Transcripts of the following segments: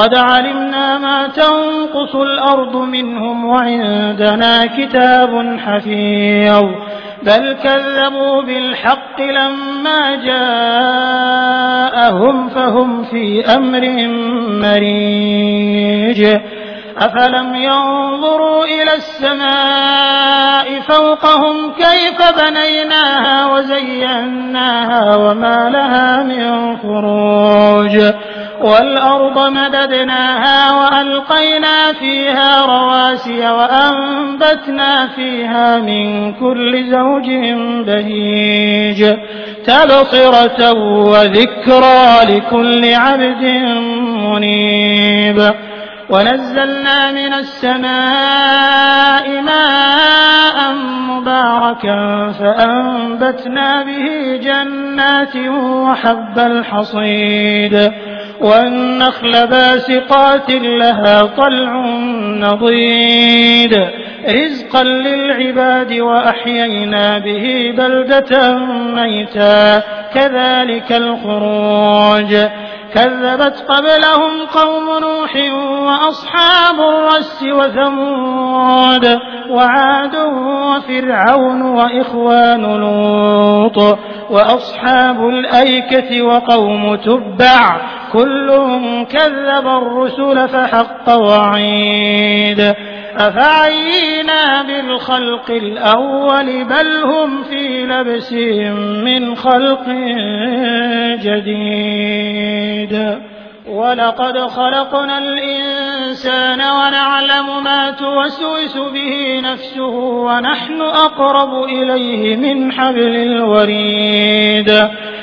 قد علمنا ما تنقص الأرض منهم وعندنا كتاب حفيظ بل كذبوا بالحق لما جاءهم فهم في أمر مريج أفلم ينظروا إلى السماء فوقهم كيف بنيناها وزيناها وما والأرض مددناها وألقينا فيها رواسي وأنبتنا فيها من كل زوج بهيج تبصرة وذكرى لكل عبد منيب ونزلنا من السماء ماء مباركا فأنبتنا به جنات وحب الحصيد والنخل باسقات لها طلع نضيد. رزقا للعباد وأحيينا به بلدة ميتا. كذلك الخروج. كذبت قبلهم قوم نوح وأصحاب الرس وثمود وعاد وفرعون وإخوان لوط وأصحاب الأيكة وقوم تبع كل كذب الرسل فحق وعيد. أفعينا بالخلق الأول بل هم في لبس من خلق جديد. ولقد خلقنا الإنسان ونعلم ما توسوس به نفسه ونحن أقرب إليه من حبل الوريد.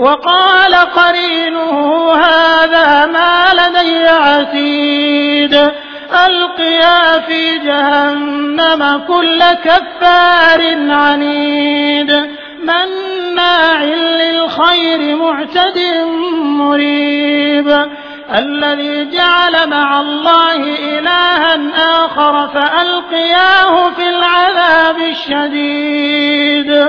وقال قرينه هذا ما لدي عتيد. ألقيا في جهنم كل كفار عنيد. مناع للخير معتد مريب. الذي جعل مع الله إلها آخر فألقياه في العذاب الشديد.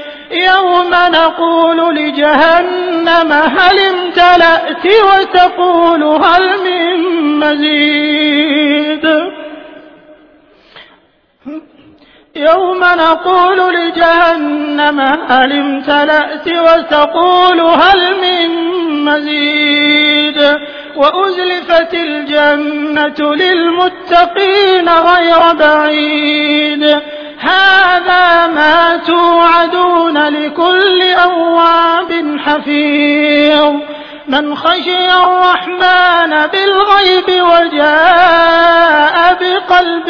يوم نقول لجهنم هل امتلأت وتقول هل من مزيد؟ يوم نقول لجهنم هل امتلأت وتقول هل من مزيد؟ وأزلفت الجنة للمتقين غير بعيد. هذا ما توعدون لكل أواب حفيظ. من خشي الرحمن بالغيب وجاء بقلب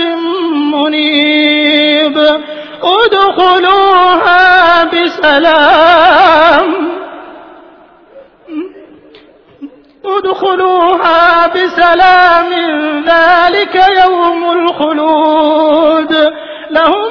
منيب. ادخلوها بسلام. ادخلوها بسلام. ذلك يوم الخلود. لهم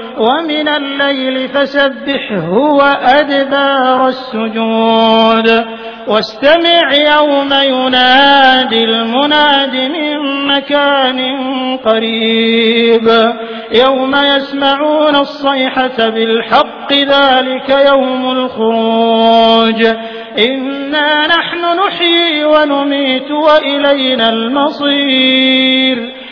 ومن الليل فسبحه وأدبار السجود. واستمع يوم ينادي المناد من مكان قريب. يوم يسمعون الصيحة بالحق ذلك يوم الخروج. إنا نحن نحيي ونميت وإلينا المصير.